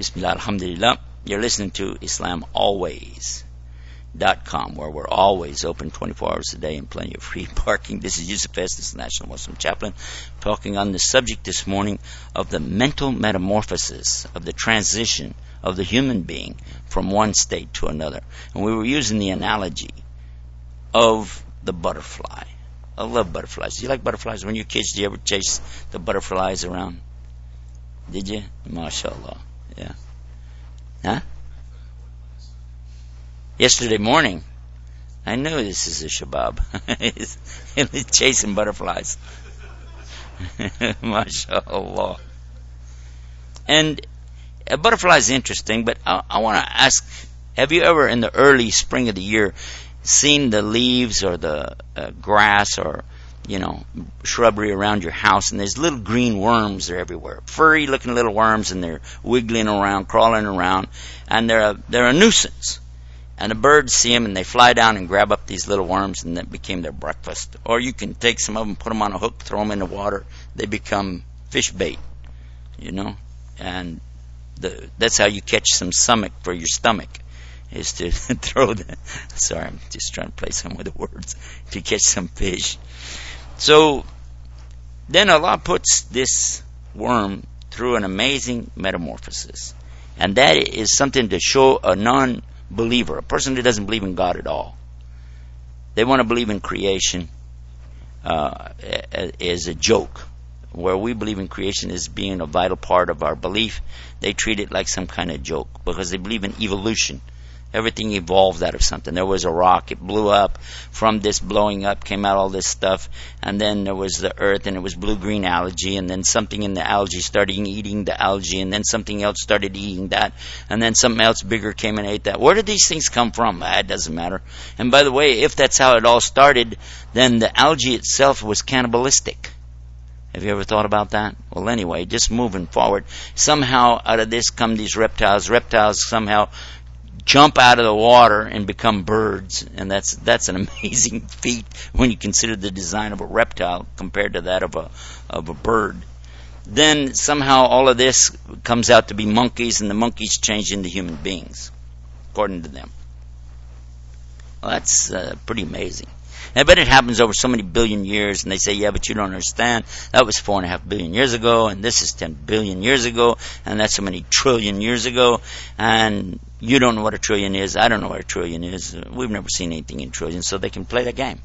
Bismillah, Alhamdulillah. You're listening to IslamAlways.com, where we're always open 24 hours a day and plenty of free parking. This is Yusuf Estes, National Muslim Chaplain, talking on the subject this morning of the mental metamorphosis of the transition of the human being from one state to another. And we were using the analogy of the butterfly. I love butterflies. Do you like butterflies? When you're kids, do you ever chase the butterflies around? Did you? MashaAllah. Yeah. Huh? Yesterday morning, I know this is a shabab. He's chasing butterflies. MashaAllah. And a butterfly is interesting, but I, I want to ask, have you ever in the early spring of the year seen the leaves or the uh, grass or you know shrubbery around your house and there's little green worms they're everywhere furry looking little worms and they're wiggling around crawling around and they're a, they're a nuisance and the birds see them and they fly down and grab up these little worms and that became their breakfast or you can take some of them put them on a hook throw them in the water they become fish bait you know and the, that's how you catch some stomach for your stomach is to throw the. Sorry, I'm just trying to play some with the words. To catch some fish. So then Allah puts this worm through an amazing metamorphosis. And that is something to show a non believer, a person who doesn't believe in God at all. They want to believe in creation uh, as a joke. Where we believe in creation as being a vital part of our belief, they treat it like some kind of joke because they believe in evolution. Everything evolved out of something. There was a rock, it blew up. From this blowing up came out all this stuff, and then there was the earth, and it was blue green algae, and then something in the algae started eating the algae, and then something else started eating that, and then something else bigger came and ate that. Where did these things come from? Ah, it doesn't matter. And by the way, if that's how it all started, then the algae itself was cannibalistic. Have you ever thought about that? Well, anyway, just moving forward, somehow out of this come these reptiles. Reptiles somehow jump out of the water and become birds, and that's that's an amazing feat when you consider the design of a reptile compared to that of a of a bird. Then somehow all of this comes out to be monkeys, and the monkeys change into human beings, according to them. Well, that's uh, pretty amazing. I bet it happens over so many billion years, and they say, yeah, but you don't understand. That was four and a half billion years ago, and this is ten billion years ago, and that's so many trillion years ago, and you don't know what a trillion is. I don't know what a trillion is. We've never seen anything in trillions, so they can play the game.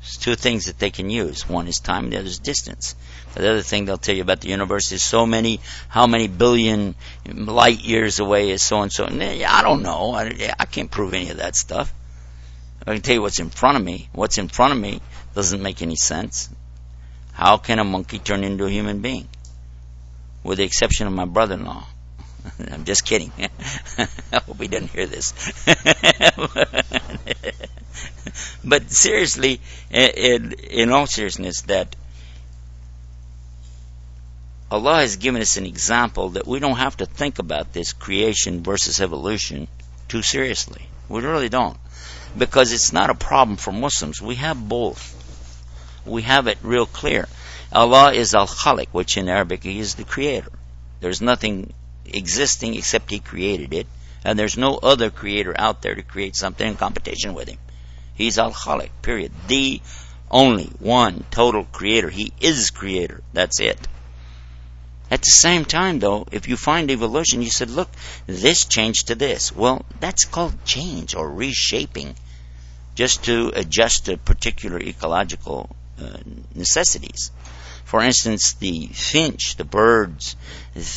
There's two things that they can use. One is time, the other is distance. The other thing they'll tell you about the universe is so many, how many billion light years away is so and so. Eh, I don't know. I, I can't prove any of that stuff. I can tell you what's in front of me. What's in front of me doesn't make any sense. How can a monkey turn into a human being? With the exception of my brother-in-law. I'm just kidding. I hope he doesn't hear this. but seriously, in, in all seriousness, that Allah has given us an example that we don't have to think about this creation versus evolution too seriously. We really don't because it's not a problem for Muslims. We have both. We have it real clear. Allah is Al Khaliq, which in Arabic is the creator. There's nothing existing except He created it, and there's no other creator out there to create something in competition with Him. He's Al Khaliq, period. The only one total creator. He is creator. That's it. At the same time, though, if you find evolution, you said, look, this changed to this. Well, that's called change or reshaping, just to adjust to particular ecological uh, necessities. For instance, the finch, the birds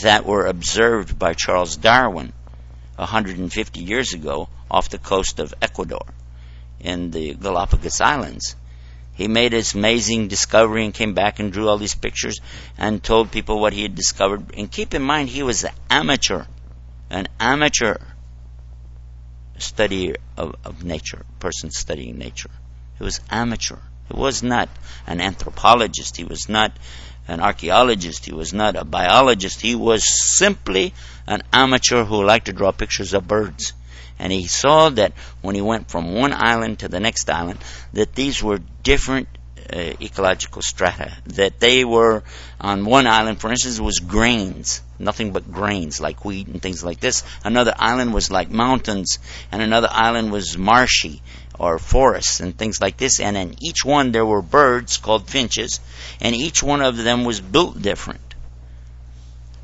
that were observed by Charles Darwin 150 years ago off the coast of Ecuador in the Galapagos Islands, he made this amazing discovery and came back and drew all these pictures and told people what he had discovered. And keep in mind, he was an amateur, an amateur study of, of nature, person studying nature. He was amateur. He was not an anthropologist. He was not an archaeologist. He was not a biologist. He was simply an amateur who liked to draw pictures of birds and he saw that when he went from one island to the next island, that these were different uh, ecological strata. That they were on one island, for instance, was grains, nothing but grains like wheat and things like this. Another island was like mountains, and another island was marshy or forests and things like this. And in each one there were birds called finches, and each one of them was built different.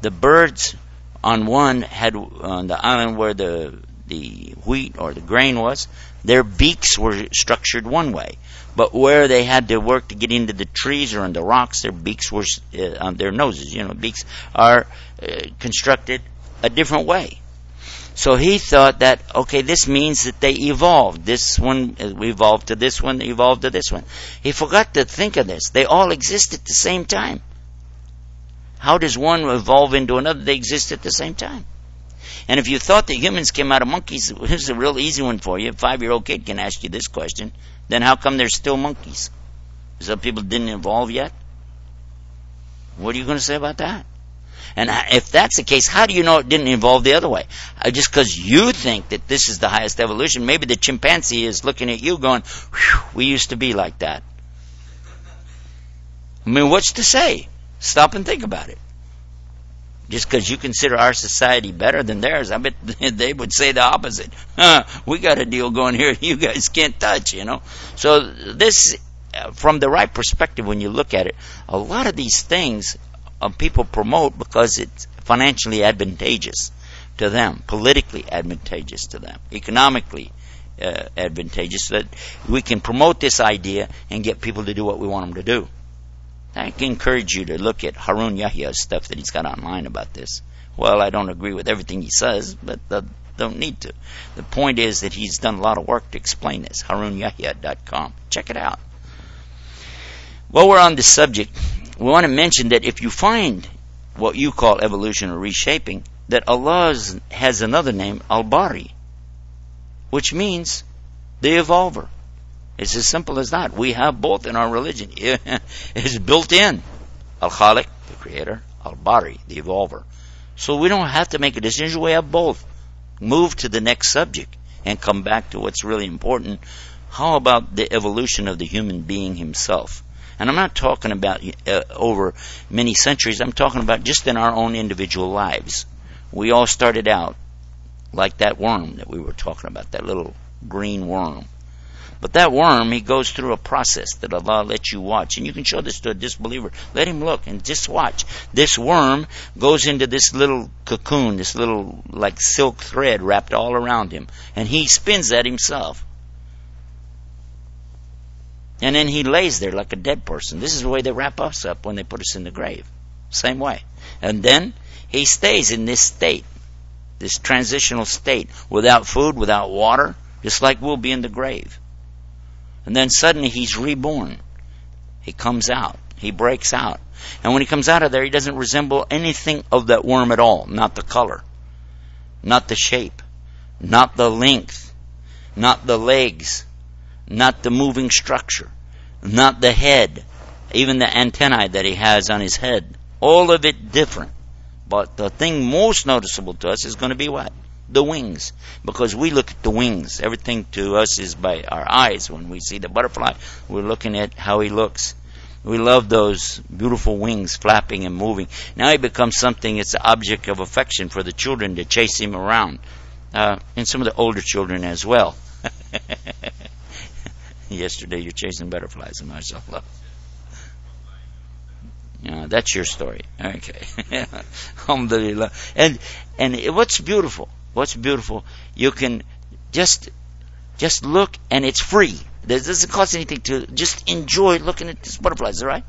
The birds on one had on the island where the the wheat or the grain was, their beaks were structured one way. But where they had to work to get into the trees or in the rocks, their beaks were uh, on their noses. You know, beaks are uh, constructed a different way. So he thought that okay, this means that they evolved. This one uh, evolved to this one, evolved to this one. He forgot to think of this. They all exist at the same time. How does one evolve into another? They exist at the same time. And if you thought that humans came out of monkeys, here's a real easy one for you. A five year old kid can ask you this question. Then how come there's still monkeys? Some people didn't evolve yet? What are you going to say about that? And if that's the case, how do you know it didn't evolve the other way? Just because you think that this is the highest evolution, maybe the chimpanzee is looking at you going, we used to be like that. I mean, what's to say? Stop and think about it. Just because you consider our society better than theirs, I bet they would say the opposite. Huh, we got a deal going here you guys can't touch, you know. So this, uh, from the right perspective, when you look at it, a lot of these things uh, people promote because it's financially advantageous to them, politically advantageous to them, economically uh, advantageous, so that we can promote this idea and get people to do what we want them to do. I encourage you to look at Harun Yahya's stuff that he's got online about this. Well, I don't agree with everything he says, but uh, don't need to. The point is that he's done a lot of work to explain this. HarunYahya.com. Check it out. While we're on this subject, we want to mention that if you find what you call evolution or reshaping, that Allah has another name, Al Bari, which means the evolver. It's as simple as that. We have both in our religion. it's built in. Al Khaliq, the creator, Al Bari, the evolver. So we don't have to make a decision. We have both. Move to the next subject and come back to what's really important. How about the evolution of the human being himself? And I'm not talking about uh, over many centuries. I'm talking about just in our own individual lives. We all started out like that worm that we were talking about, that little green worm. But that worm, he goes through a process that Allah lets you watch. And you can show this to a disbeliever. Let him look and just watch. This worm goes into this little cocoon, this little like silk thread wrapped all around him. And he spins that himself. And then he lays there like a dead person. This is the way they wrap us up when they put us in the grave. Same way. And then he stays in this state, this transitional state, without food, without water, just like we'll be in the grave. And then suddenly he's reborn. He comes out. He breaks out. And when he comes out of there, he doesn't resemble anything of that worm at all. Not the color, not the shape, not the length, not the legs, not the moving structure, not the head, even the antennae that he has on his head. All of it different. But the thing most noticeable to us is going to be what? The wings because we look at the wings. Everything to us is by our eyes. When we see the butterfly, we're looking at how he looks. We love those beautiful wings flapping and moving. Now he becomes something, it's an object of affection for the children to chase him around. Uh, and some of the older children as well. Yesterday you're chasing butterflies, mashallah. Yeah, that's your story. Okay. Alhamdulillah. And, and what's beautiful what's beautiful, you can just just look and it's free. It doesn't cost anything to just enjoy looking at these butterflies, right?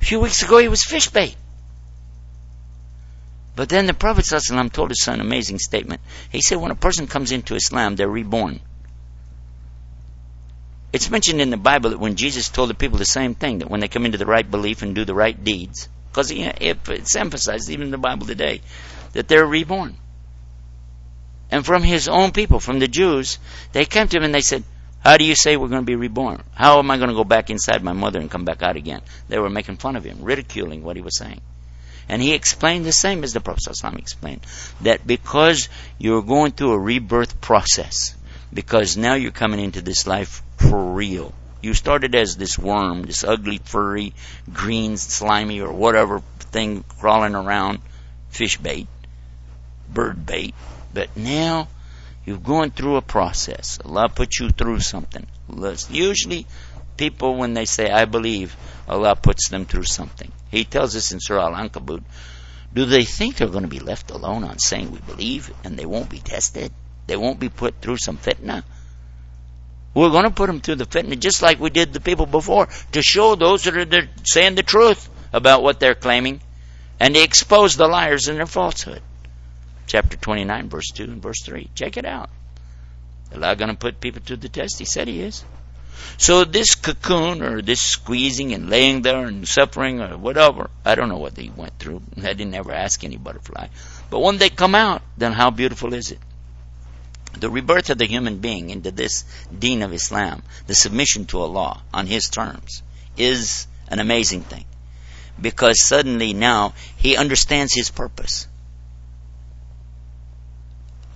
A few weeks ago he was fish bait. But then the Prophet ﷺ told his son an amazing statement. He said when a person comes into Islam, they're reborn. It's mentioned in the Bible that when Jesus told the people the same thing, that when they come into the right belief and do the right deeds, because it's emphasized even in the Bible today, that they're reborn. And from his own people, from the Jews, they came to him and they said, How do you say we're going to be reborn? How am I going to go back inside my mother and come back out again? They were making fun of him, ridiculing what he was saying. And he explained the same as the Prophet ﷺ explained that because you're going through a rebirth process, because now you're coming into this life for real, You started as this worm, this ugly, furry, green, slimy, or whatever thing crawling around, fish bait, bird bait. But now you're going through a process. Allah puts you through something. Usually, people, when they say, I believe, Allah puts them through something. He tells us in Surah Al Ankabut, do they think they're going to be left alone on saying we believe and they won't be tested? They won't be put through some fitna? We're going to put them through the fitna just like we did the people before to show those that are saying the truth about what they're claiming and to expose the liars in their falsehood. Chapter 29, verse 2 and verse 3. Check it out. Allah going to put people to the test? He said He is. So this cocoon or this squeezing and laying there and suffering or whatever, I don't know what they went through. I didn't ever ask any butterfly. But when they come out, then how beautiful is it? The rebirth of the human being into this deen of Islam, the submission to Allah on His terms, is an amazing thing. Because suddenly now he understands his purpose.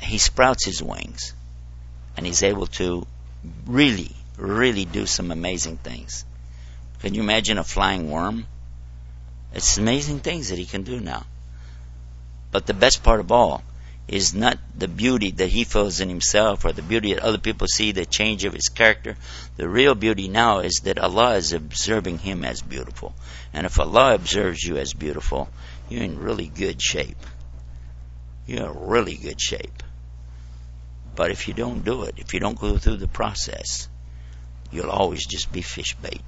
He sprouts his wings and he's able to really really do some amazing things. Can you imagine a flying worm? It's amazing things that he can do now. But the best part of all is not the beauty that he feels in himself or the beauty that other people see, the change of his character. The real beauty now is that Allah is observing him as beautiful. And if Allah observes you as beautiful, you're in really good shape. You're in really good shape. But if you don't do it, if you don't go through the process, you'll always just be fish bait.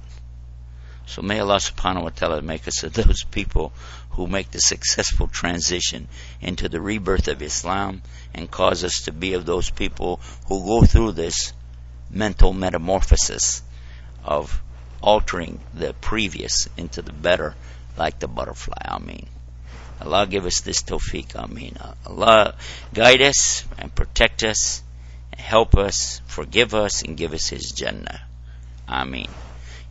So may Allah subhanahu wa ta'ala make us of those people who make the successful transition into the rebirth of Islam and cause us to be of those people who go through this mental metamorphosis of altering the previous into the better like the butterfly. Ameen. Allah give us this tawfiq. Mean. Allah guide us and protect us, help us, forgive us, and give us His Jannah. Ameen.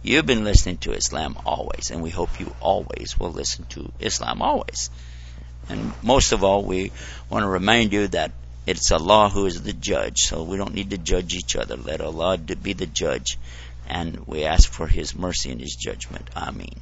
You've been listening to Islam always, and we hope you always will listen to Islam always. And most of all, we want to remind you that it's Allah who is the judge, so we don't need to judge each other. Let Allah be the judge, and we ask for His mercy and His judgment. Ameen.